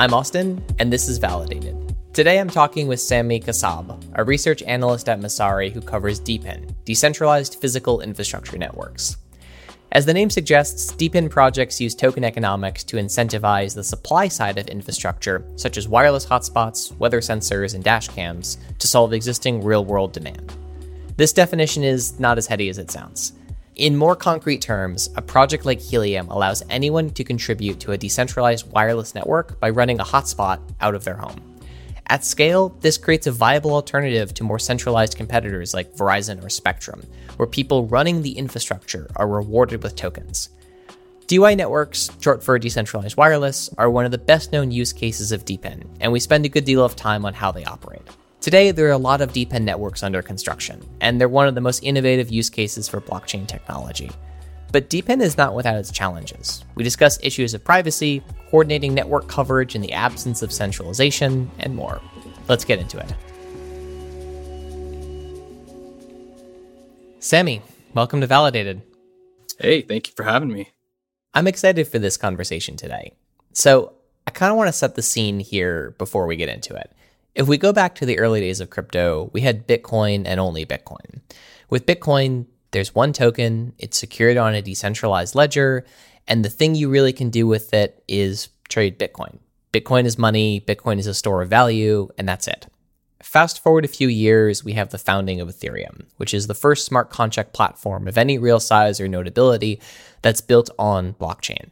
I'm Austin, and this is Validated. Today I'm talking with Sami Kassab, a research analyst at Messari who covers DePIN, Decentralized Physical Infrastructure Networks. As the name suggests, DePIN projects use token economics to incentivize the supply side of infrastructure, such as wireless hotspots, weather sensors, and dash cams, to solve existing real world demand. This definition is not as heady as it sounds. In more concrete terms, a project like Helium allows anyone to contribute to a decentralized wireless network by running a hotspot out of their home. At scale, this creates a viable alternative to more centralized competitors like Verizon or Spectrum, where people running the infrastructure are rewarded with tokens. DeWi networks, short for decentralized wireless, are one of the best known use cases of DePIN, and we spend a good deal of time on how they operate. Today, there are a lot of DePIN networks under construction, and they're one of the most innovative use cases for blockchain technology. But DePIN is not without its challenges. We discuss issues of privacy, coordinating network coverage in the absence of centralization, and more. Let's get into it. Sami, welcome to Validated. Hey, thank you for having me. I'm excited for this conversation today. So, I kind of want to set the scene here before we get into it. If we go back to the early days of crypto, we had Bitcoin and only Bitcoin. With Bitcoin, there's one token, it's secured on a decentralized ledger, and the thing you really can do with it is trade Bitcoin. Bitcoin is money, Bitcoin is a store of value, and that's it. Fast forward a few years, we have the founding of Ethereum, which is the first smart contract platform of any real size or notability that's built on blockchain.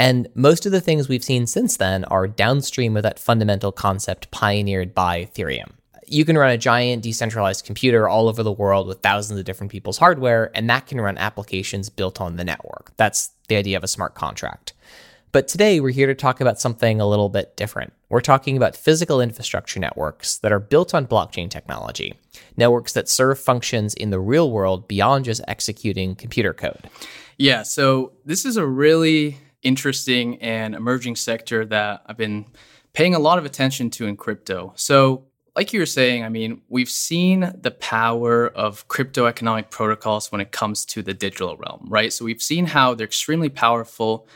And most of the things we've seen since then are downstream of that fundamental concept pioneered by Ethereum. You can run a giant decentralized computer all over the world with thousands of different people's hardware, and that can run applications built on the network. That's the idea of a smart contract. But today we're here to talk about something a little bit different. We're talking about physical infrastructure networks that are built on blockchain technology, networks that serve functions in the real world beyond just executing computer code. Yeah, so this is a really interesting and emerging sector that I've been paying a lot of attention to in crypto. So, like you were saying, I mean, we've seen the power of crypto economic protocols when it comes to the digital realm, right? So, we've seen how they're extremely powerful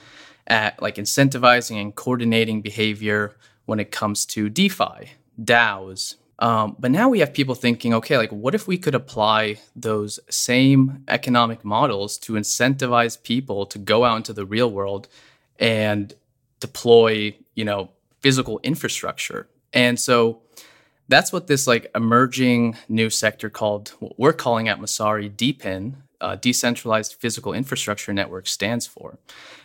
at like incentivizing and coordinating behavior when it comes to DeFi, DAOs, um, but now we have people thinking, okay, like what if we could apply those same economic models to incentivize people to go out into the real world and deploy, you know, physical infrastructure? And so that's what this like emerging new sector called, what we're calling at Messari DePIN, uh, decentralized physical infrastructure network stands for.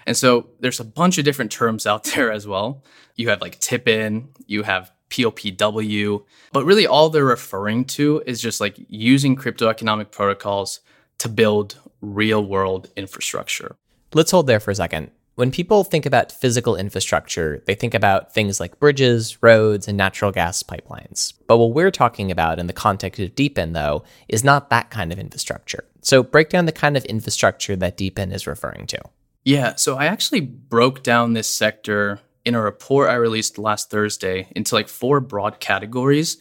And so there's a bunch of different terms out there as well. You have like TIPIN, you have POPW. But really, all they're referring to is just like using crypto economic protocols to build real world infrastructure. Let's hold there for a second. When people think about physical infrastructure, they think about things like bridges, roads, and natural gas pipelines. But what we're talking about in the context of DePIN, though, is not that kind of infrastructure. So break down the kind of infrastructure that DePIN is referring to. Yeah, so I actually broke down this sector in a report I released last Thursday into like four broad categories.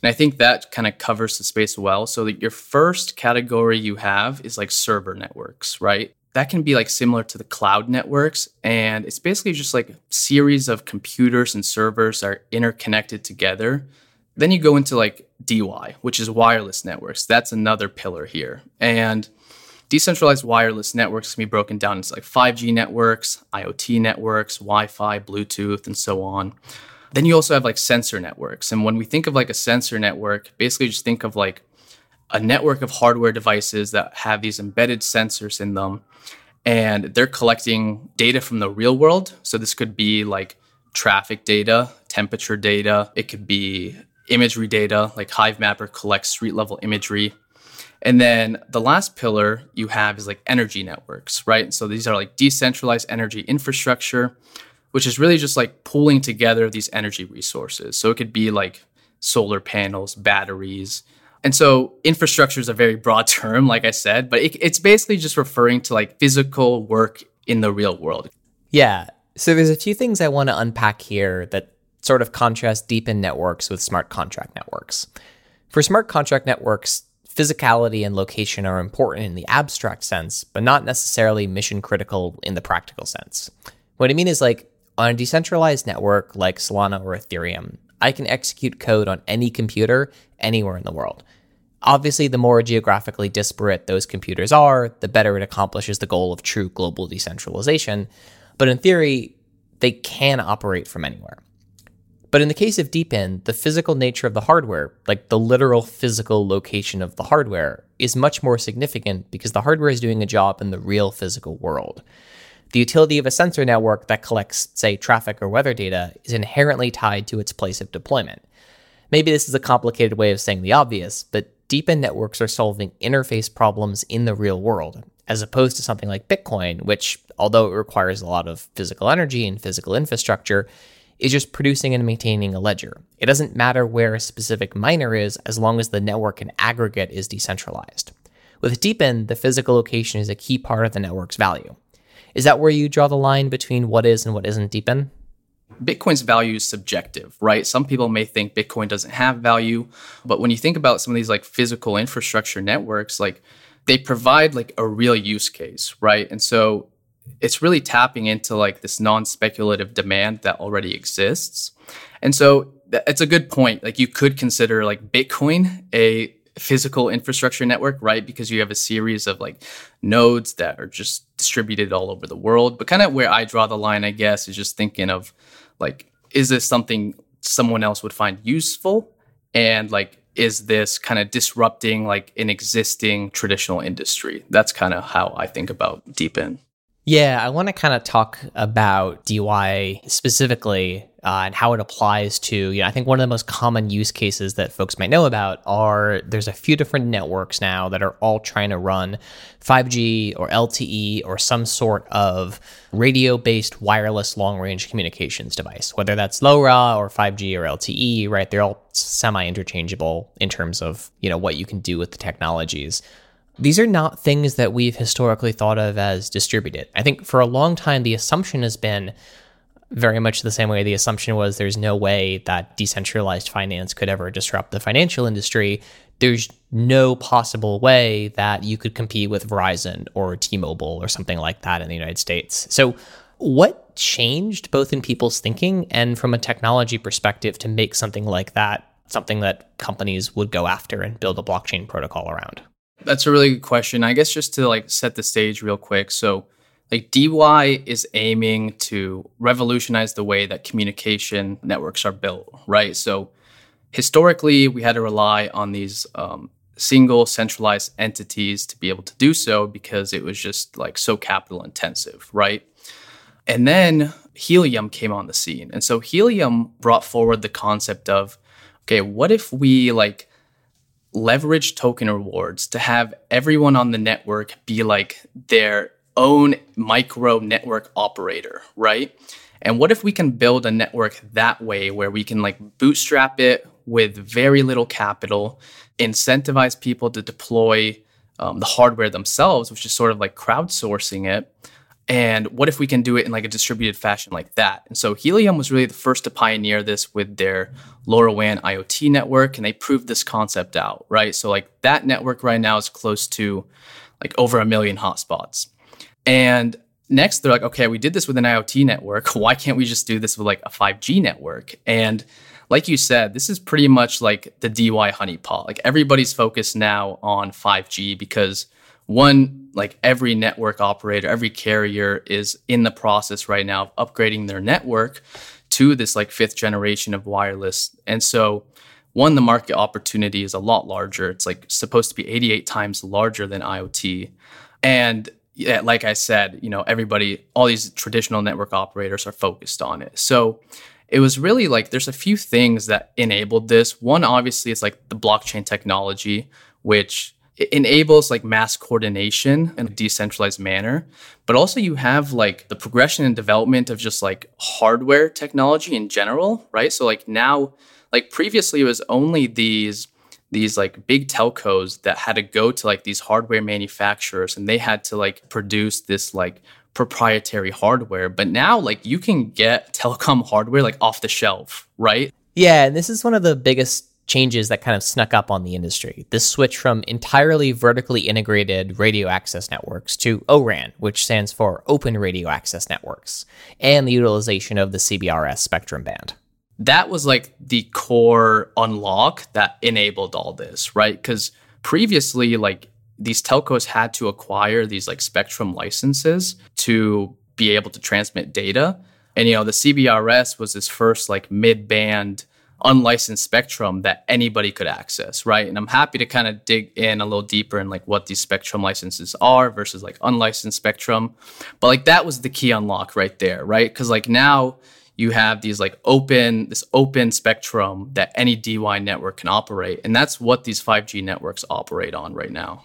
And I think that kind of covers the space well. So that your first category you have is like server networks, right? That can be like similar to the cloud networks. And it's basically just like a series of computers and servers are interconnected together. Then you go into like DeWi, which is wireless networks. That's another pillar here. And Decentralized wireless networks can be broken down into like 5G networks, IoT networks, Wi Fi, Bluetooth, and so on. Then you also have like sensor networks. And when we think of like a sensor network, basically just think of like a network of hardware devices that have these embedded sensors in them. And they're collecting data from the real world. So this could be like traffic data, temperature data, it could be imagery data, like Hivemapper collects street level imagery and then the last pillar you have is like energy networks, right? So these are like decentralized energy infrastructure, which is really just like pooling together these energy resources. So it could be like solar panels, batteries. And so infrastructure is a very broad term, like I said, but it, it's basically just referring to like physical work in the real world. Yeah. So there's a few things I want to unpack here that sort of contrast DePIN networks with smart contract networks. For smart contract networks, physicality and location are important in the abstract sense, but not necessarily mission critical in the practical sense. What I mean is like On a decentralized network like Solana or Ethereum, I can execute code on any computer anywhere in the world. Obviously, the more geographically disparate those computers are, the better it accomplishes the goal of true global decentralization. But in theory, they can operate from anywhere. But in the case of DePIN, the physical nature of the hardware, like the literal physical location of the hardware, is much more significant because the hardware is doing a job in the real physical world. The utility of a sensor network that collects, say, traffic or weather data is inherently tied to its place of deployment. Maybe this is a complicated way of saying the obvious, but DePIN networks are solving interface problems in the real world, as opposed to something like Bitcoin, which, although it requires a lot of physical energy and physical infrastructure, is just producing and maintaining a ledger. It doesn't matter where a specific miner is as long as the network in aggregate is decentralized. With DePIN, the physical location is a key part of the network's value. Is that where you draw the line between what is and what isn't DePIN? Bitcoin's value is subjective, right? Some people may think Bitcoin doesn't have value, but when you think about some of these like physical infrastructure networks, like they provide like a real use case, right? And so it's really tapping into like this non-speculative demand that already exists. And so it's a good point. Like you could consider like Bitcoin a physical infrastructure network, right? Because you have a series of like nodes that are just distributed all over the world. But kind of where I draw the line, I guess, is just thinking of like is this something someone else would find useful and like is this kind of disrupting like an existing traditional industry that's kind of how i think about deep DePIN yeah i want to kind of talk about DeWi specifically uh, and how it applies to, you know, I think one of the most common use cases that folks might know about are there's a few different networks now that are all trying to run 5G or LTE or some sort of radio based wireless long range communications device, whether that's LoRa or 5G or LTE, right? They're all semi interchangeable in terms of, you know, what you can do with the technologies. These are not things that we've historically thought of as distributed. I think for a long time, the assumption has been very much the same way the assumption was there's no way that decentralized finance could ever disrupt the financial industry. There's no possible way that you could compete with Verizon or T-Mobile or something like that in the United States. So what changed both in people's thinking and from a technology perspective to make something like that something that companies would go after and build a blockchain protocol around? That's a really good question. I guess just to like set the stage real quick. So like DeWi is aiming to revolutionize the way that communication networks are built, right? So historically, we had to rely on these um, single centralized entities to be able to do so because it was just like so capital intensive, right? And then Helium came on the scene. And so Helium brought forward the concept of okay, what if we like leverage token rewards to have everyone on the network be like their own micro network operator, right? And what if we can build a network that way where we can like bootstrap it with very little capital, incentivize people to deploy um, the hardware themselves, which is sort of like crowdsourcing it. And what if we can do it in like a distributed fashion like that? And so Helium was really the first to pioneer this with their LoRaWAN IoT network, and they proved this concept out, right? So like that network right now is close to like over a million hotspots. And next, they're like, okay, we did this with an IoT network. Why can't we just do this with like a 5G network? And like you said, this is pretty much like the DeWi honeypot. Like everybody's focused now on 5G because one, like every network operator, every carrier is in the process right now of upgrading their network to this like fifth generation of wireless. And so, one, the market opportunity is a lot larger. It's like supposed to be 88 times larger than IoT. And yeah, like I said, you know, everybody, all these traditional network operators are focused on it. So it was really like there's a few things that enabled this. One, obviously, is like the blockchain technology, which enables like mass coordination in a decentralized manner. But also, you have like the progression and development of just like hardware technology in general, right? So, like now, like previously, it was only these these like big telcos that had to go to like these hardware manufacturers and they had to like produce this like proprietary hardware but now like you can get telecom hardware like off the shelf right yeah and this is one of the biggest changes that kind of snuck up on the industry. This switch from entirely vertically integrated radio access networks to ORAN, which stands for Open Radio Access Networks, and the utilization of the CBRS spectrum band. That was like the core unlock that enabled all this, right? Because previously, like these telcos had to acquire these like spectrum licenses to be able to transmit data. And you know, the CBRS was this first like mid-band unlicensed spectrum that anybody could access, right? And I'm happy to kind of dig in a little deeper in like what these spectrum licenses are versus like unlicensed spectrum. But like that was the key unlock right there, right? Cuz like now you have these like open this open spectrum that any DeWi network can operate, and that's what these 5G networks operate on right now.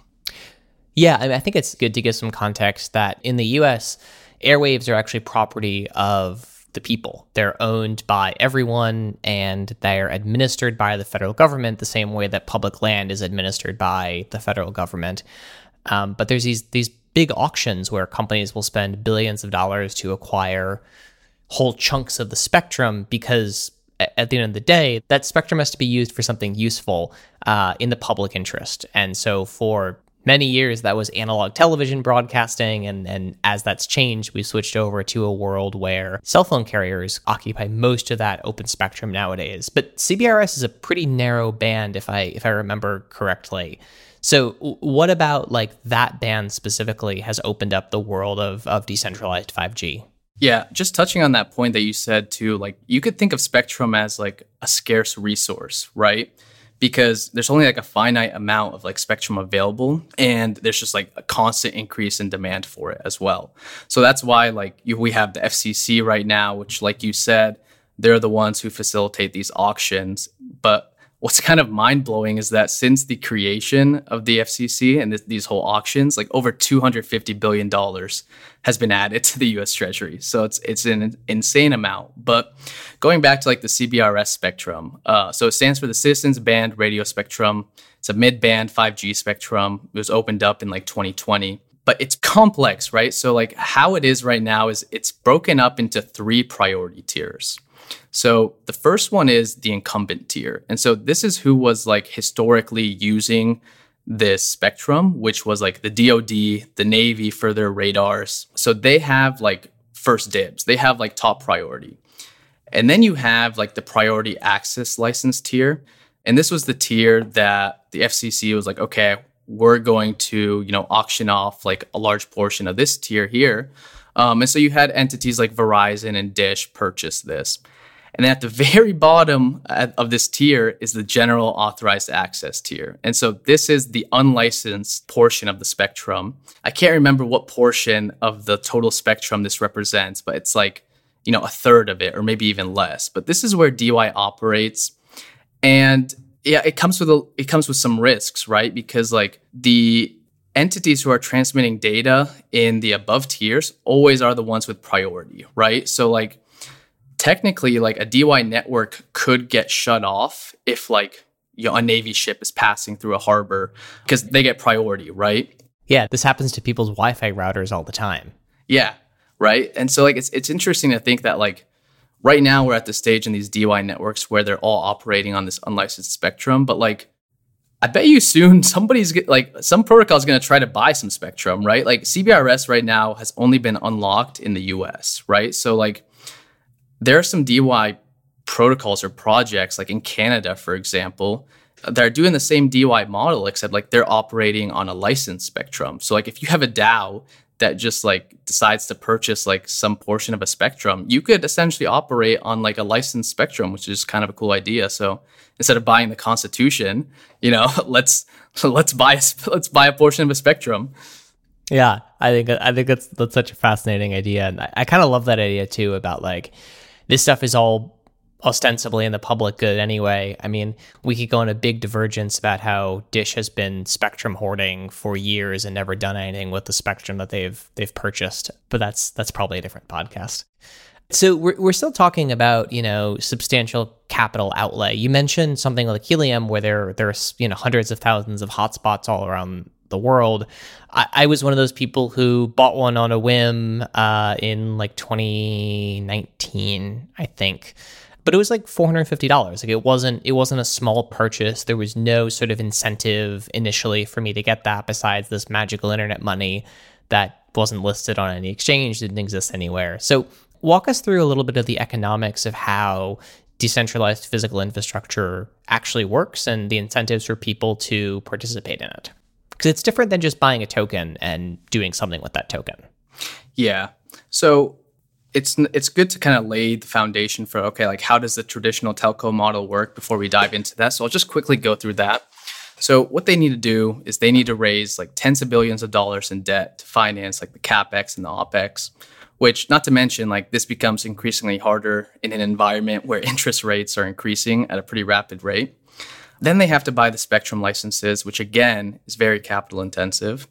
Yeah, I, mean, I think it's good to give some context that in the US, airwaves are actually property of the people. They're owned by everyone and they're administered by the federal government the same way that public land is administered by the federal government. Um, but there's these these big auctions where companies will spend billions of dollars to acquire whole chunks of the spectrum because at the end of the day, that spectrum has to be used for something useful uh, in the public interest. And so for many years that was analog television broadcasting and and as that's changed we switched over to a world where cell phone carriers occupy most of that open spectrum nowadays. But CBRS is a pretty narrow band if i if i remember correctly. So what about like that band specifically has opened up the world of of decentralized 5G yeah, just touching on that point that you said too, like you could think of spectrum as like a scarce resource, right? Because there's only like a finite amount of like spectrum available and there's just like a constant increase in demand for it as well. So that's why like you, we have the fcc right now which like you said they're the ones who facilitate these auctions but what's kind of mind blowing is that since the creation of the FCC and th- these whole auctions, like over 250 billion dollars has been added to the U.S. Treasury. So it's it's an insane amount. But going back to like the CBRS spectrum, uh, so it stands for the Citizens Band Radio Spectrum. It's a mid-band 5G spectrum. It was opened up in like 2020 but it's complex, right? So like how it is right now is it's broken up into three priority tiers. So the first one is the incumbent tier. And so this is who was like historically using this spectrum, which was like the DoD, the Navy for their radars. So they have like first dibs, they have like top priority. And then you have like the priority access license tier. And this was the tier that the FCC was like, okay, we're going to, you know, auction off like a large portion of this tier here. Um, and so you had entities like Verizon and Dish purchase this. And then at the very bottom of this tier is the general authorized access tier. And so this is the unlicensed portion of the spectrum. I can't remember what portion of the total spectrum this represents, but it's like, you know, a third of it or maybe even less. But this is where DeWi operates. And yeah, it comes with a, it comes with some risks, right? Because like the entities who are transmitting data in the above tiers always are the ones with priority, right? So like technically like a DeWi network could get shut off if like you know, a Navy ship is passing through a harbor because they get priority, right? Yeah, this happens to people's Wi-Fi routers all the time. Yeah, right. And so like it's it's interesting to think that like right now we're at the stage in these DeWi networks where they're all operating on this unlicensed spectrum, but like I bet you soon somebody's get, like some protocol is going to try to buy some spectrum, right? Like CBRS right now has only been unlocked in the US, right? So like there are some DeWi protocols or projects, like in Canada, for example, that are doing the same DeWi model, except like they're operating on a license spectrum. So like if you have a DAO that just like decides to purchase like some portion of a spectrum, you could essentially operate on like a licensed spectrum, which is kind of a cool idea. So instead of buying the Constitution, you know, let's let's buy a, let's buy a portion of a spectrum. Yeah, I think I think that's that's such a fascinating idea, and I, I kind of love that idea too about like this stuff is all ostensibly in the public good anyway. I mean, we could go on a big divergence about how Dish has been spectrum hoarding for years and never done anything with the spectrum that they've they've purchased, but that's that's probably a different podcast. So we're we're still talking about, you know, substantial capital outlay. You mentioned something like Helium where there there's, you know, hundreds of thousands of hotspots all around the world. I, I, was one of those people who bought one on a whim uh, in like 2019, I think. but it was like $450 like it wasn't it wasn't a small purchase there was no sort of incentive initially for me to get that besides this magical internet money that wasn't listed on any exchange didn't exist anywhere so walk us through a little bit of the economics of how decentralized physical infrastructure actually works and the incentives for people to participate in it because it's different than just buying a token and doing something with that token yeah so it's it's good to kind of lay the foundation for okay, like how does the traditional telco model work before we dive into that. So I'll just quickly go through that. So what they need to do is they need to raise like tens of billions of dollars in debt to finance like the capex and the opex, which not to mention like this becomes increasingly harder in an environment where interest rates are increasing at a pretty rapid rate. Then they have to buy the spectrum licenses, which again is very capital intensive.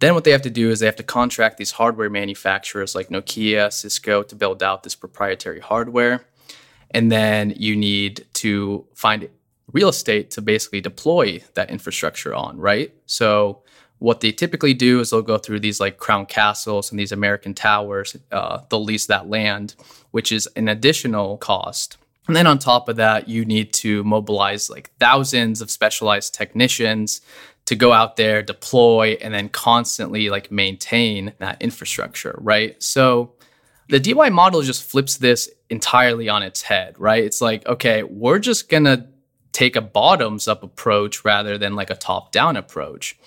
Then what they have to do is they have to contract these hardware manufacturers like Nokia, Cisco to build out this proprietary hardware. And then you need to find real estate to basically deploy that infrastructure on, right? So what they typically do is they'll go through these like crown castles and these American towers. Uh, they'll lease that land, which is an additional cost. And then on top of that, you need to mobilize like thousands of specialized technicians to go out there, deploy, and then constantly like maintain that infrastructure, right? So the DeWi model just flips this entirely on its head, right? It's like, okay, we're just gonna take a bottoms up approach rather than like a top down approach.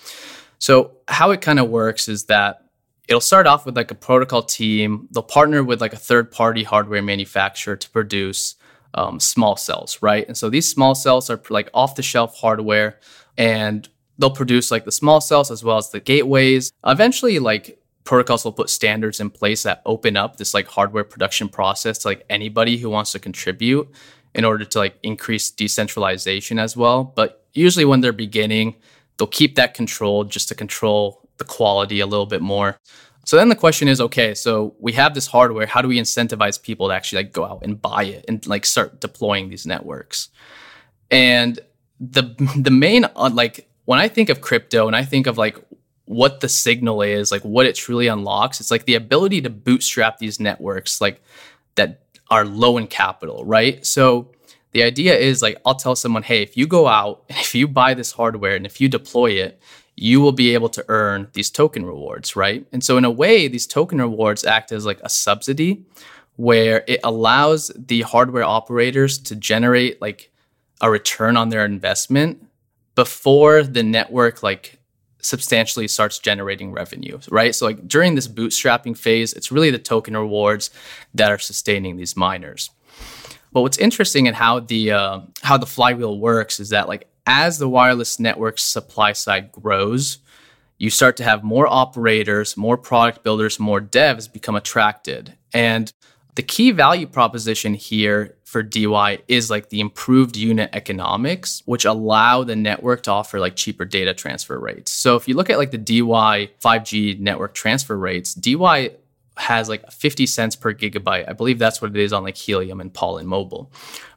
So how it kind of works is that it'll start off with like a protocol team. They'll partner with like a third party hardware manufacturer to produce um, small cells, right? And so these small cells are like off the shelf hardware. And they'll produce like the small cells as well as the gateways. Eventually, like protocols will put standards in place that open up this like hardware production process to like anybody who wants to contribute in order to like increase decentralization as well. But usually when they're beginning, they'll keep that control just to control the quality a little bit more. So then the question is, okay, so we have this hardware. How do we incentivize people to actually like go out and buy it and like start deploying these networks? And the the main uh, like when I think of crypto and I think of like what the signal is, like what it truly unlocks, it's like the ability to bootstrap these networks like that are low in capital, right? So the idea is like I'll tell someone, "Hey, if you go out and if you buy this hardware and if you deploy it, you will be able to earn these token rewards, right?" And so in a way, these token rewards act as like a subsidy where it allows the hardware operators to generate like a return on their investment before the network like substantially starts generating revenue, right? So like during this bootstrapping phase, it's really the token rewards that are sustaining these miners. But what's interesting in how the uh, how the flywheel works is that like as the wireless network supply side grows, you start to have more operators, more product builders, more devs become attracted. And the key value proposition here for DeWi is like the improved unit economics, which allow the network to offer like cheaper data transfer rates. So if you look at like the DeWi 5G network transfer rates, DY has like 50 cents per gigabyte. I believe that's what it is on like Helium and Pollen Mobile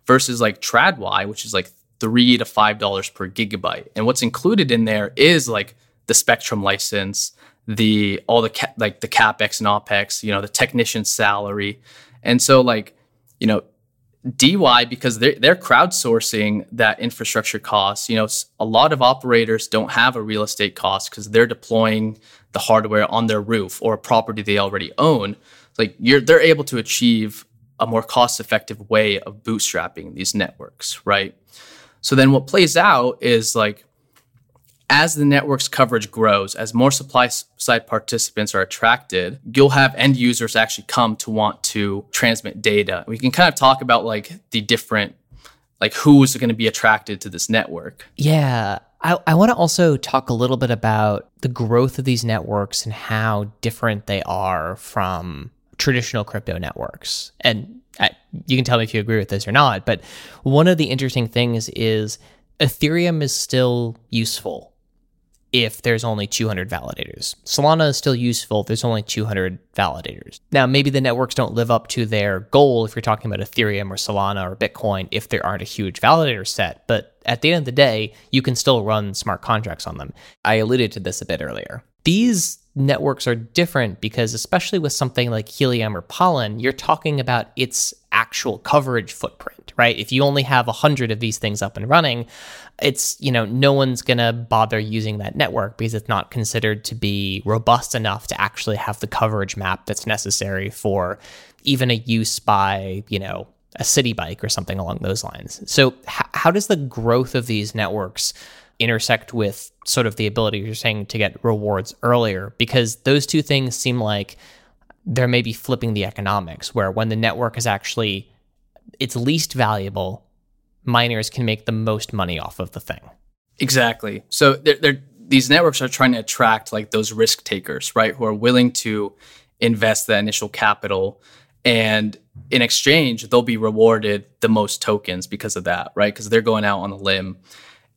versus like TradWi, which is like three to five dollars per gigabyte. And what's included in there is like the Spectrum license, the all the ca- like the capex and opex, you know, the technician salary, and so, like, you know, DeWi, because they're, they're crowdsourcing that infrastructure costs, you know, a lot of operators don't have a real estate cost because they're deploying the hardware on their roof or a property they already own. Like, you're, they're able to achieve a more cost effective way of bootstrapping these networks, right? So then what plays out is like, as the network's coverage grows, as more supply side participants are attracted, you'll have end users actually come to want to transmit data. We can kind of talk about like the different, like who's going to be attracted to this network. Yeah. I, I want to also talk a little bit about the growth of these networks and how different they are from traditional crypto networks. And You can tell me if you agree with this or not, but one of the interesting things is Ethereum is still useful if there's only 200 validators. Solana is still useful if there's only 200 validators. Now, maybe the networks don't live up to their goal if you're talking about Ethereum or Solana or Bitcoin if there aren't a huge validator set, but at the end of the day, you can still run smart contracts on them. I alluded to this a bit earlier. These networks are different because, especially with something like Helium or Pollen, you're talking about its actual coverage footprint, right? If you only have 100 of these things up and running, it's, you know, no one's going to bother using that network because it's not considered to be robust enough to actually have the coverage map that's necessary for even a use by, you know, a Citi Bike or something along those lines. So, h- how does the growth of these networks intersect with sort of the ability you're saying to get rewards earlier? Because those two things seem like they're maybe flipping the economics, where when the network is actually its least valuable, miners can make the most money off of the thing. Exactly. So they're, they're, these networks are trying to attract like those risk takers, right, who are willing to invest that initial capital and in exchange they'll be rewarded the most tokens because of that right because they're going out on a limb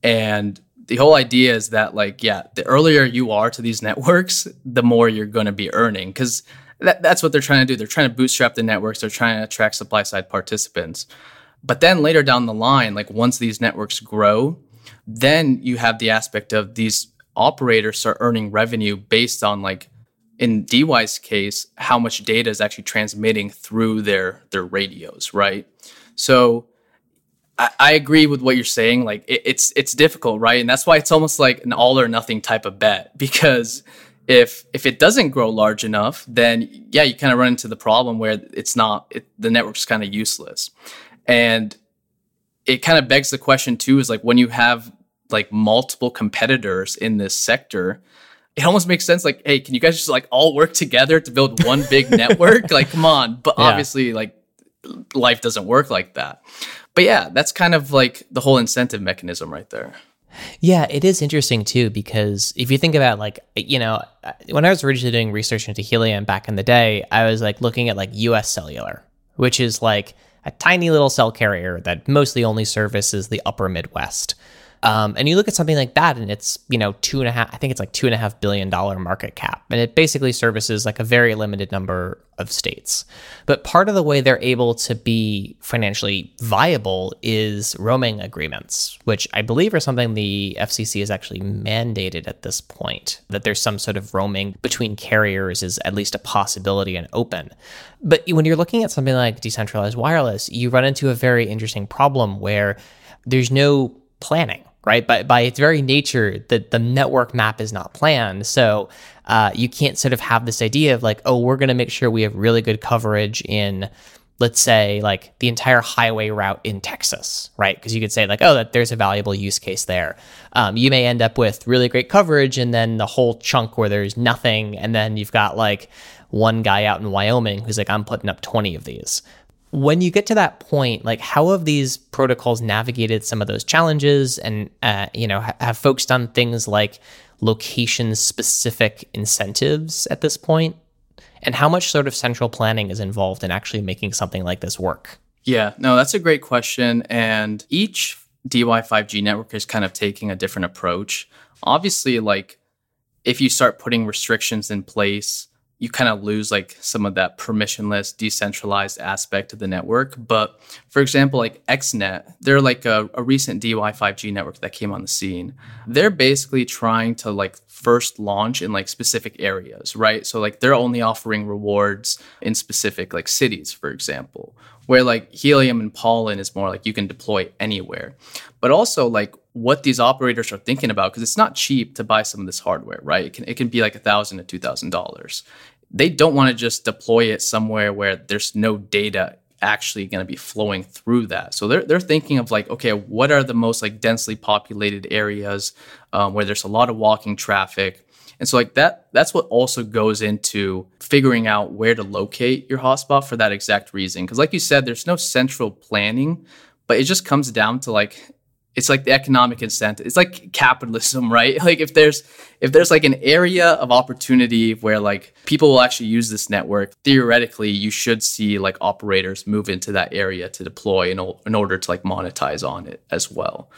and the whole idea is that like yeah the earlier you are to these networks the more you're going to be earning because that, that's what they're trying to do. They're trying to bootstrap the networks. They're trying to attract supply side participants. But then later down the line like once these networks grow then you have the aspect of these operators start earning revenue based on like in DeWi's case, how much data is actually transmitting through their their radios, right? So I, I agree with what you're saying. Like it, it's it's difficult, right? And that's why it's almost like an all or nothing type of bet because if if it doesn't grow large enough, then yeah, you kind of run into the problem where it's not it, the network's kind of useless, and it kind of begs the question too: is like when you have like multiple competitors in this sector it almost makes sense like hey can you guys just like all work together to build one big network like come on but yeah. obviously like life doesn't work like that but yeah that's kind of like the whole incentive mechanism right there. Yeah it is interesting too because if you think about like you know when i was originally doing research into helium back in the day i was like looking at like us cellular which is like a tiny little cell carrier that mostly only services the upper midwest um, and you look at something like that, and it's you know two and a half. I think it's like two and a half billion dollar market cap, and it basically services like a very limited number of states. But part of the way they're able to be financially viable is roaming agreements, which I believe are something the FCC is actually mandated at this point. That there's some sort of roaming between carriers is at least a possibility and open. But when you're looking at something like decentralized wireless, you run into a very interesting problem where there's no planning right? But by its very nature, the, the network map is not planned. So uh, you can't sort of have this idea of like, oh, we're going to make sure we have really good coverage in, let's say, like the entire highway route in Texas, right? Because you could say like, oh, that there's a valuable use case there. Um, you may end up with really great coverage and then the whole chunk where there's nothing, and then you've got like one guy out in Wyoming who's like, I'm putting up 20 of these when you get to that point like how have these protocols navigated some of those challenges? And uh, you know ha- have folks done things like location specific incentives at this point? And how much sort of central planning is involved in actually making something like this work? Yeah no that's a great question. And each DeWi 5G network is kind of taking a different approach. Obviously like if you start putting restrictions in place you kind of lose like some of that permissionless, decentralized aspect of the network. But for example, like XNet, they're like a, a recent DeWi 5G network that came on the scene. They're basically trying to like first launch in like specific areas, right? So like they're only offering rewards in specific like cities, for example, where like helium and pollen is more like you can deploy anywhere. But also like what these operators are thinking about because it's not cheap to buy some of this hardware, right? It can it can be like a thousand to two thousand dollars they don't want to just deploy it somewhere where there's no data actually going to be flowing through that. So they're they're thinking of like, okay, what are the most like densely populated areas um, where there's a lot of walking traffic, and so like that that's what also goes into figuring out where to locate your hotspot for that exact reason. Because like you said, there's no central planning, but it just comes down to like it's like the economic incentive. It's like capitalism right? Like if there's if there's like an area of opportunity where like people will actually use this network theoretically you should see like operators move into that area to deploy in, in order to like monetize on it as well.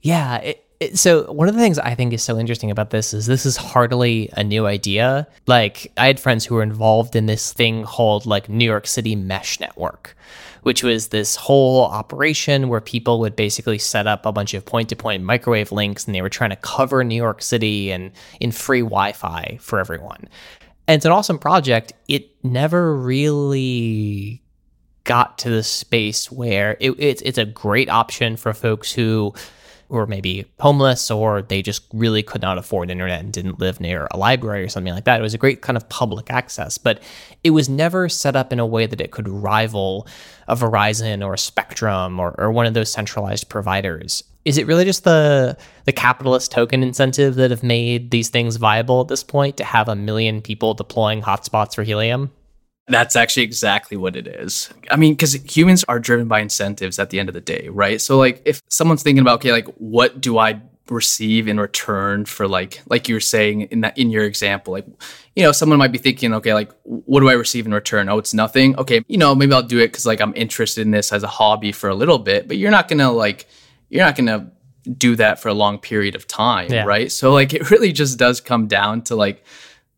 Yeah it, so one of the things i think is so interesting about this is this is hardly a new idea. Like i had friends who were involved in this thing called like new york city mesh network which was this whole operation where people would basically set up a bunch of point to point microwave links and they were trying to cover New York City and in free Wi Fi for everyone. And it's an awesome project. It never really got to the space where it, it's it's a great option for folks who were maybe homeless or they just really could not afford internet and didn't live near a library or something like that. It was a great kind of public access, but it was never set up in a way that it could rival a Verizon or a Spectrum or, or one of those centralized providers. Is it really just the the capitalist token incentive that have made these things viable at this point to have a million people deploying hotspots for helium? That's actually exactly what it is. I mean, because humans are driven by incentives at the end of the day, right? So, like, if someone's thinking about, okay, like, what do I receive in return for like like you were saying in that in your example like you know someone might be thinking okay like what do i receive in return oh it's nothing okay you know maybe i'll do it because like i'm interested in this as a hobby for a little bit but you're not gonna like you're not gonna do that for a long period of time yeah. right so like it really just does come down to like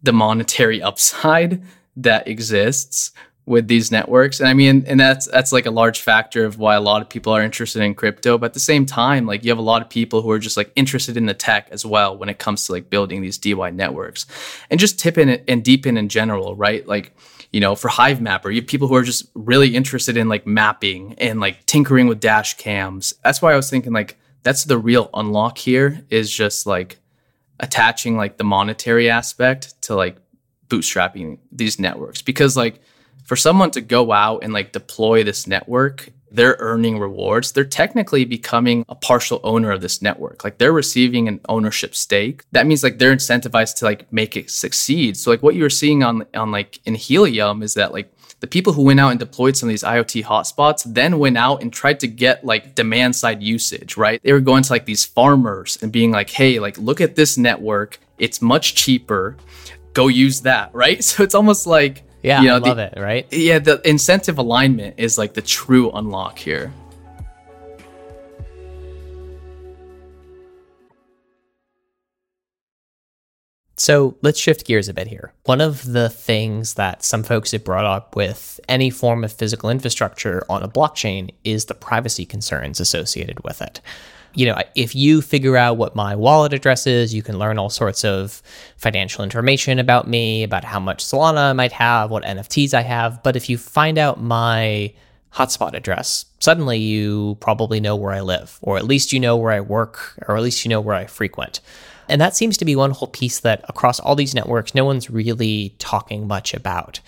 the monetary upside that exists with these networks. And i mean and that's that's like a large factor of why a lot of people are interested in crypto. But at the same time like you have a lot of people who are just like interested in the tech as well when it comes to like building these DeWi networks. And just TIPIN and DePIN in in general right? Like you know for Hivemapper you have people who are just really interested in like mapping and like tinkering with dash cams. That's why i was thinking like that's the real unlock here is just like attaching like the monetary aspect to like bootstrapping these networks. Because like for someone to go out and like deploy this network they're earning rewards. They're technically becoming a partial owner of this network. Like they're receiving an ownership stake. That means like they're incentivized to like make it succeed. So like what you were seeing on on like in helium is that like the people who went out and deployed some of these IoT hotspots then went out and tried to get like demand side usage, right? They were going to like these farmers and being like, hey, like, look at this network. It's much cheaper go use that, right? So it's almost like yeah, you know, I love the, it, right? Yeah, the incentive alignment is like the true unlock here. So let's shift gears a bit here. One of the things that some folks have brought up with any form of physical infrastructure on a blockchain is the privacy concerns associated with it you know, if you figure out what my wallet address is, you can learn all sorts of financial information about me, about how much Solana I might have, what NFTs I have. But if you find out my hotspot address, suddenly you probably know where I live, or at least you know where I work, or at least you know where I frequent. And that seems to be one whole piece that across all these networks, no one's really talking much about.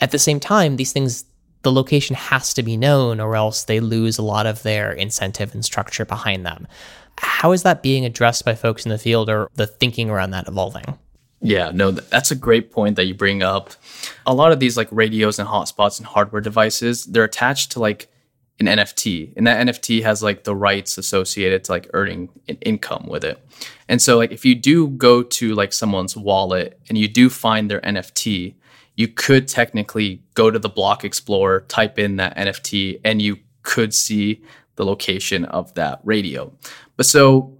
At the same time, these things the location has to be known or else they lose a lot of their incentive and structure behind them. How is that being addressed by folks in the field or the thinking around that evolving? Yeah, no, that's a great point that you bring up. A lot of these like radios and hotspots and hardware devices, they're attached to like an NFT, and that NFT has like the rights associated to like earning an income with it. And so like if you do go to like someone's wallet and you do find their NFT, you could technically go to the block explorer, type in that NFT, and you could see the location of that radio. But so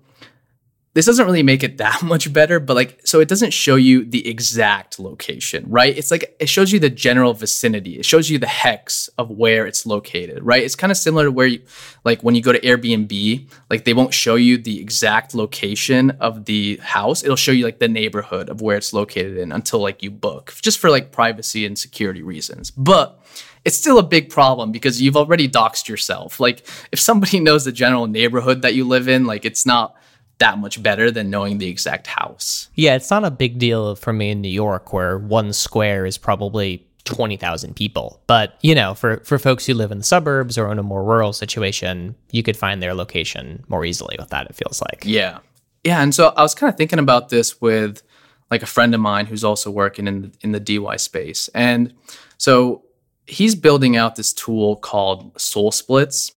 this doesn't really make it that much better, but like, so it doesn't show you the exact location, right? It's like, it shows you the general vicinity. It shows you the hex of where it's located, right? It's kind of similar to where you, like when you go to Airbnb, like they won't show you the exact location of the house. It'll show you like the neighborhood of where it's located in until like you book, just for like privacy and security reasons. But it's still a big problem because you've already doxed yourself. Like if somebody knows the general neighborhood that you live in, like it's not, that much better than knowing the exact house. Yeah, it's not a big deal for me in New York where one square is probably 20,000 people. But, you know, for, for folks who live in the suburbs or in a more rural situation, you could find their location more easily with that, it feels like. Yeah. Yeah. And so I was kind of thinking about this with like a friend of mine who's also working in the, in the DeWi space. And so he's building out this tool called Soul Splits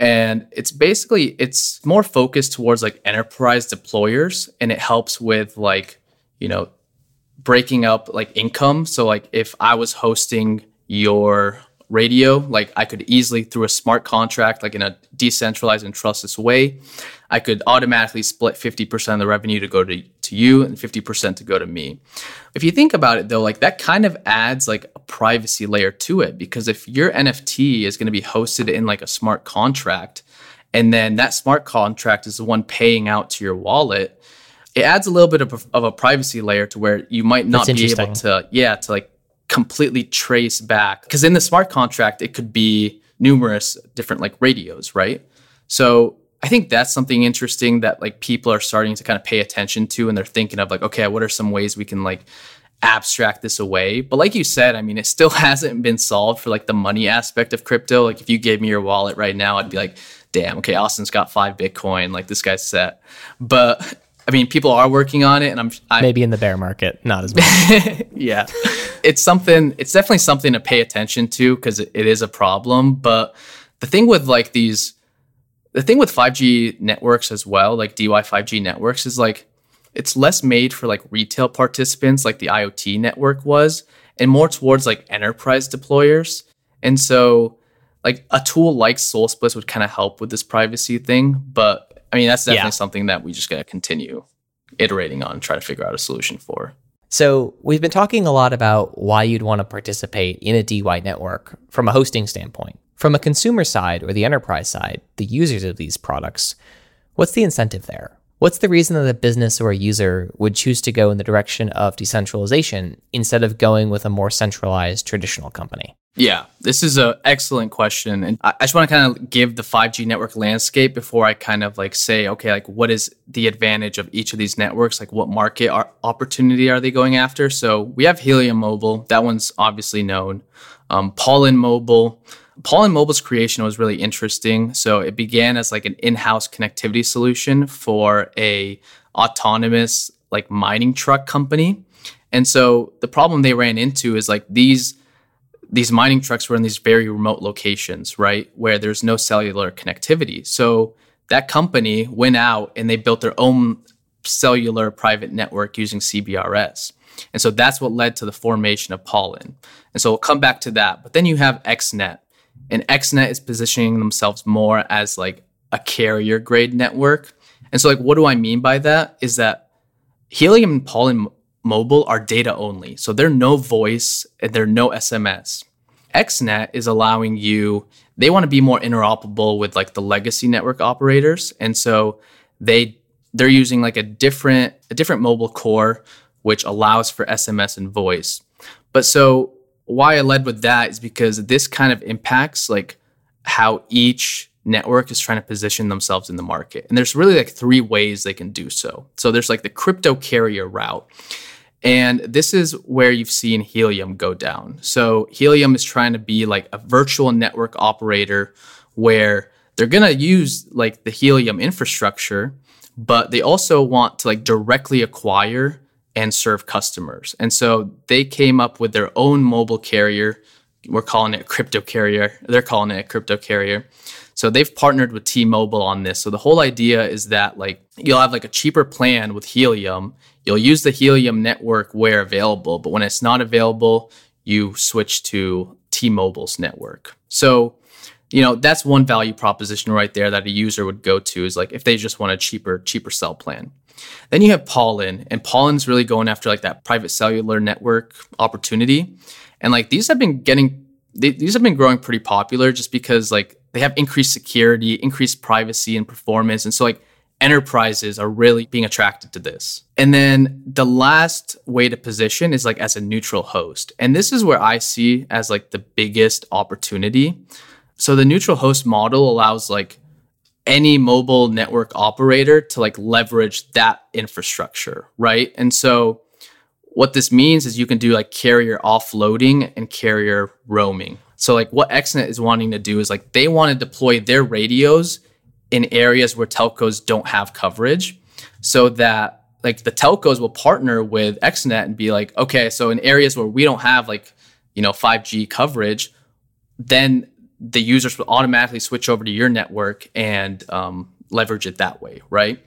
and it's basically it's more focused towards like enterprise deployers and it helps with like you know breaking up like income. So like if i was hosting your radio like i could easily through a smart contract like in a decentralized and trustless way i could automatically split 50% of the revenue to go to, to you and 50% to go to me if you think about it though like that kind of adds like a privacy layer to it because if your nft is going to be hosted in like a smart contract and then that smart contract is the one paying out to your wallet it adds a little bit of a, of a privacy layer to where you might not be able to yeah to like completely trace back because in the smart contract it could be numerous different like radios, right? So I think that's something interesting that like people are starting to kind of pay attention to and they're thinking of like, okay, what are some ways we can like abstract this away? But like you said, I mean, it still hasn't been solved for like the money aspect of crypto. Like if you gave me your wallet right now, I'd be like, damn, okay, Austin's got five Bitcoin, like this guy's set. But I mean, people are working on it, and I'm I, maybe in the bear market, not as much. yeah, it's something. It's definitely something to pay attention to because it, it is a problem. But the thing with like these the thing with 5G networks as well, like DeWi 5G networks, is like it's less made for like retail participants like the IoT network was, and more towards like enterprise deployers. And so like a tool like SolSplits would kind of help with this privacy thing. But I mean that's definitely yeah. something that we just gotta continue iterating on, and try to figure out a solution for. So, we've been talking a lot about why you'd want to participate in a DeWi network from a hosting standpoint. From a consumer side or the enterprise side, the users of these products, what's the incentive there? What's the reason that a business or a user would choose to go in the direction of decentralization instead of going with a more centralized traditional company? Yeah, this is an excellent question. And I just want to kind of give the 5G network landscape before I kind of like say, okay, like what is the advantage of each of these networks? Like what market opportunity are they going after? So we have Helium Mobile. That one's obviously known. Um, Pollen Mobile. Pollen Mobile's creation was really interesting. So it began as like an in-house connectivity solution for a autonomous like mining truck company. And so the problem they ran into is like these these mining trucks were in these very remote locations, right, where there's no cellular connectivity. So that company went out and they built their own cellular private network using CBRS. And so that's what led to the formation of Pollen. And so we'll come back to that. But then you have XNet, and XNet is positioning themselves more as like a carrier grade network. And so, like, what do I mean by that? Is that Helium and Pollen Mobile are data only. So they're no voice and they're no SMS. XNet is allowing you, they want to be more interoperable with like the legacy network operators. And so they they're using like a different a different mobile core which allows for SMS and voice. But so why I led with that is because this kind of impacts like how each network is trying to position themselves in the market. And there's really like three ways they can do so. So there's like the crypto carrier route. And this is where you've seen Helium go down. So Helium is trying to be like a virtual network operator where they're going to use like the Helium infrastructure, but they also want to like directly acquire and serve customers. And so they came up with their own mobile carrier. We're calling it crypto carrier. They're calling it crypto carrier. So they've partnered with T-Mobile on this. So the whole idea is that like you'll have like a cheaper plan with Helium. You'll use the Helium network where available, but when it's not available, you switch to T-Mobile's network. So you know that's one value proposition right there that a user would go to is like if they just want a cheaper cheaper cell plan then you have Pollen, and Pollen's really going after like that private cellular network opportunity. And like these have been getting they, these have been growing pretty popular just because like they have increased security, increased privacy and performance. And so like enterprises are really being attracted to this. And then the last way to position is like as a neutral host. And this is where I see as like the biggest opportunity. So the neutral host model allows like any mobile network operator to like leverage that infrastructure, right? And so what this means is you can do like carrier offloading and carrier roaming. So like what XNet is wanting to do is like they want to deploy their radios in areas where telcos don't have coverage so that like the telcos will partner with XNet and be like, okay, so in areas where we don't have like, you know, 5G coverage, then the users will automatically switch over to your network and um, leverage it that way, right?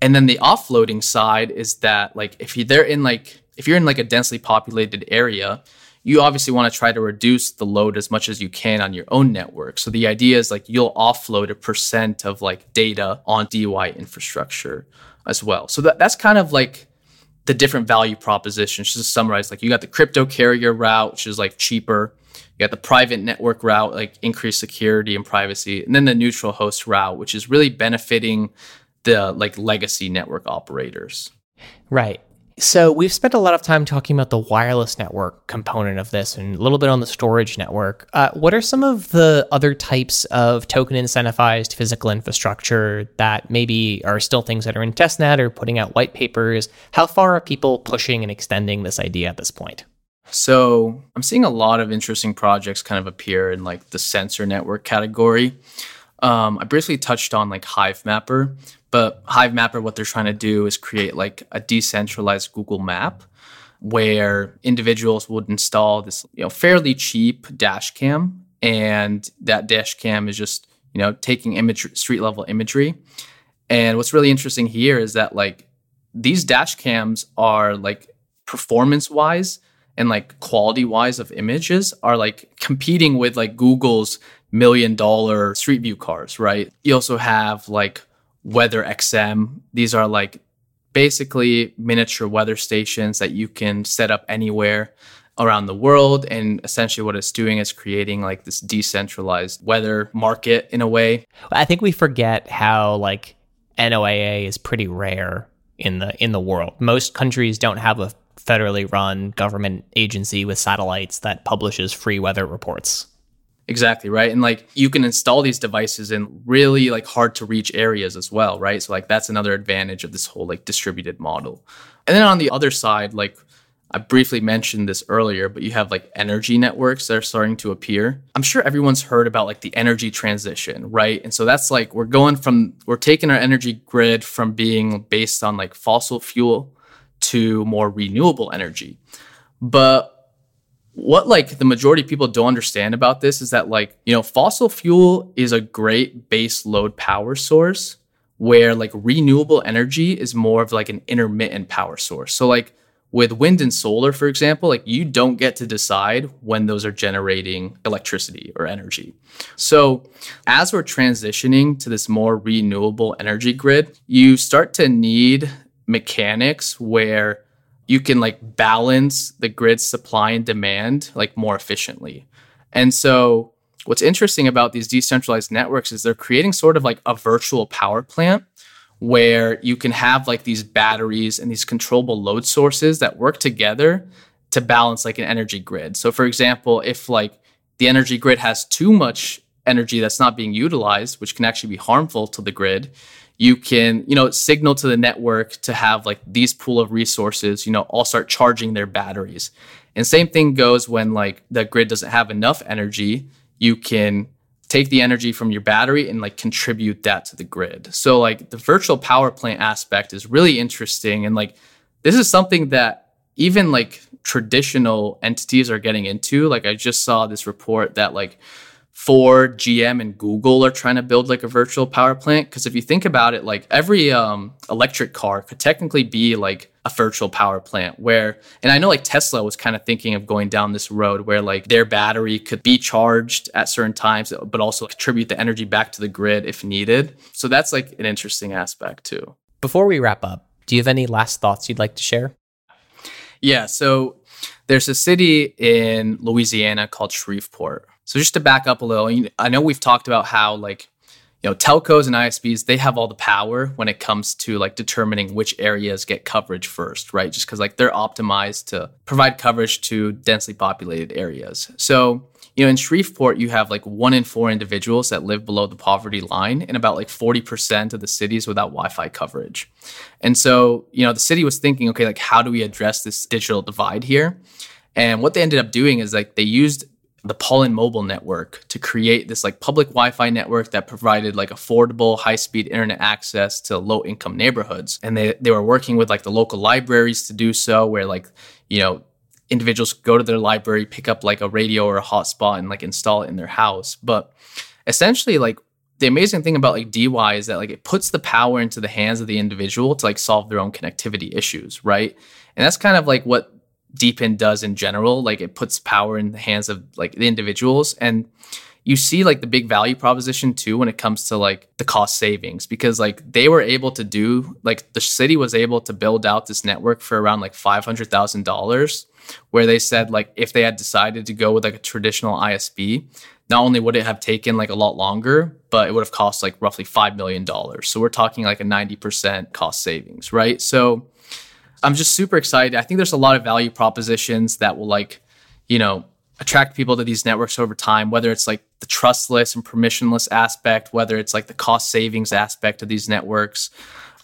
And then the offloading side is that like if you they're in like if you're in like a densely populated area, you obviously want to try to reduce the load as much as you can on your own network. So the idea is like you'll offload a percent of like data on DeWi infrastructure as well. So that, that's kind of like the different value propositions. Just to summarize, like you got the crypto carrier route, which is like cheaper. You got the private network route, like increased security and privacy, and then the neutral host route, which is really benefiting the like legacy network operators. Right. So, we've spent a lot of time talking about the wireless network component of this and a little bit on the storage network. Uh, what are some of the other types of token incentivized physical infrastructure that maybe are still things that are in testnet or putting out white papers? How far are people pushing and extending this idea at this point? So, I'm seeing a lot of interesting projects kind of appear in like the sensor network category. Um, I briefly touched on like Hivemapper, but Hivemapper, what they're trying to do is create like a decentralized Google map where individuals would install this, you know, fairly cheap dash cam. And that dash cam is just, you know, taking image street level imagery. And what's really interesting here is that like these dash cams are like performance wise and like quality wise of images are like competing with like Google's million dollar street view cars, right? You also have like WeatherXM. These are like basically miniature weather stations that you can set up anywhere around the world. And essentially, what it's doing is creating like this decentralized weather market in a way. I think we forget how like NOAA is pretty rare in the in the world. Most countries don't have a federally run government agency with satellites that publishes free weather reports. Exactly, right? And like you can install these devices in really like hard to reach areas as well, right? So like that's another advantage of this whole like distributed model. And then on the other side, like I briefly mentioned this earlier, but you have like energy networks that are starting to appear. I'm sure everyone's heard about like the energy transition, right? And so that's like we're going from we're taking our energy grid from being based on like fossil fuel to more renewable energy. But what like the majority of people don't understand about this is that like you know fossil fuel is a great base load power source where like renewable energy is more of like an intermittent power source so like with wind and solar for example like you don't get to decide when those are generating electricity or energy so as we're transitioning to this more renewable energy grid you start to need mechanics where you can like balance the grid supply and demand like more efficiently. And so what's interesting about these decentralized networks is they're creating sort of like a virtual power plant where you can have like these batteries and these controllable load sources that work together to balance like an energy grid. So for example, if like the energy grid has too much energy that's not being utilized, which can actually be harmful to the grid, you can you know signal to the network to have like these pool of resources you know all start charging their batteries. And same thing goes when like the grid doesn't have enough energy you can take the energy from your battery and like contribute that to the grid. So like the virtual power plant aspect is really interesting and like this is something that even like traditional entities are getting into. Like i just saw this report that like Ford, GM, and Google are trying to build like a virtual power plant. Because if you think about it, like every um, electric car could technically be like a virtual power plant where, and I know like Tesla was kind of thinking of going down this road where like their battery could be charged at certain times, but also contribute the energy back to the grid if needed. So that's like an interesting aspect too. Before we wrap up, do you have any last thoughts you'd like to share? Yeah. So there's a city in Louisiana called Shreveport so just to back up a little, I know we've talked about how like you know telcos and ISPs they have all the power when it comes to like determining which areas get coverage first, right? Just because like they're optimized to provide coverage to densely populated areas. So you know in Shreveport you have like one in four individuals that live below the poverty line, and about like forty percent of the cities without Wi-Fi coverage. And so you know the city was thinking, okay, like how do we address this digital divide here? And what they ended up doing is like they used the Pollen Mobile network to create this like public Wi-Fi network that provided like affordable high-speed internet access to low-income neighborhoods. And they they were working with like the local libraries to do so where like, you know, individuals go to their library, pick up like a radio or a hotspot and like install it in their house. But essentially like the amazing thing about like DeWi is that like it puts the power into the hands of the individual to like solve their own connectivity issues, right? And that's kind of like what DePIN does in general. Like it puts power in the hands of like the individuals. And you see like the big value proposition too when it comes to like the cost savings because like they were able to do like the city was able to build out this network for around like $500,000 where they said like if they had decided to go with like a traditional ISP not only would it have taken like a lot longer but it would have cost like roughly 5 million dollars so we're talking like a 90% cost savings right so I'm just super excited. I think there's a lot of value propositions that will like, you know, attract people to these networks over time, whether it's like the trustless and permissionless aspect, whether it's like the cost savings aspect of these networks,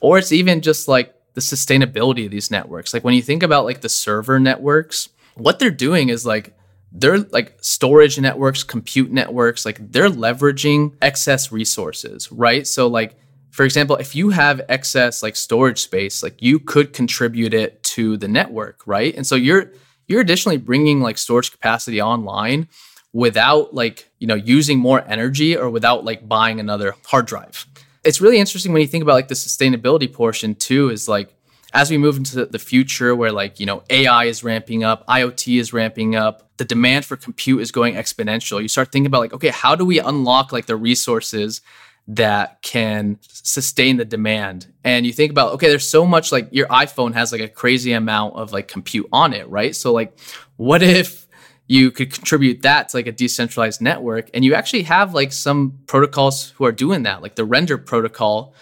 or it's even just like the sustainability of these networks. Like when you think about like the server networks, what they're doing is like they're like storage networks, compute networks, like they're leveraging excess resources, right? So like for example, if you have excess like storage space, like you could contribute it to the network, right? And so you're you're additionally bringing like storage capacity online without like, you know, using more energy or without like buying another hard drive. It's really interesting when you think about like the sustainability portion too is like as we move into the future where like, you know, AI is ramping up, IoT is ramping up, the demand for compute is going exponential. You start thinking about like, okay, how do we unlock like the resources that can sustain the demand. And you think about, okay, there's so much like your iPhone has like a crazy amount of like compute on it, right? So, like, what if you could contribute that to like a decentralized network and you actually have like some protocols who are doing that? Like the render protocol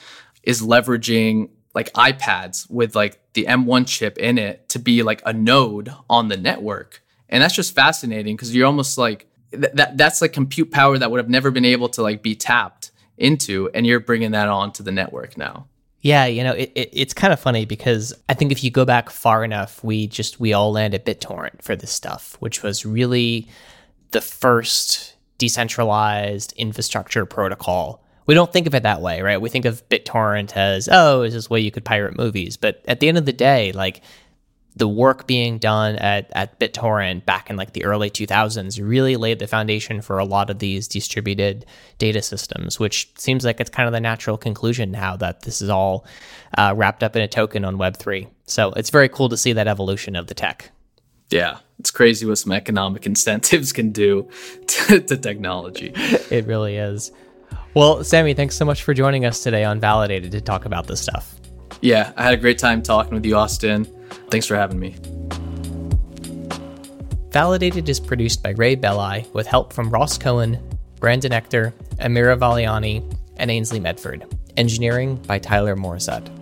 is leveraging like iPads with like the M1 chip in it to be like a node on the network. And that's just fascinating because you're almost like, th- that that's like compute power that would have never been able to like be tapped into and you're bringing that on to the network now. Yeah you know it, it, it's kind of funny because i think if you go back far enough we just we all land at bittorrent for this stuff which was really the first decentralized infrastructure protocol. We don't think of it that way right? We think of bittorrent as oh is this way you could pirate movies. But at the end of the day like the work being done at, at BitTorrent back in like the early 2000s really laid the foundation for a lot of these distributed data systems, which seems like it's kind of the natural conclusion now that this is all uh, wrapped up in a token on Web3. So it's very cool to see that evolution of the tech. Yeah, it's crazy what some economic incentives can do to, to technology. it really is. Well, Sami, thanks so much for joining us today on Validated to talk about this stuff. Yeah, I had a great time talking with you, Austin. Thanks for having me. Validated is produced by Ray Belli with help from Ross Cohen, Brandon Ector, Amira Valiani, and Ainsley Medford. Engineering by Tyler Morissette.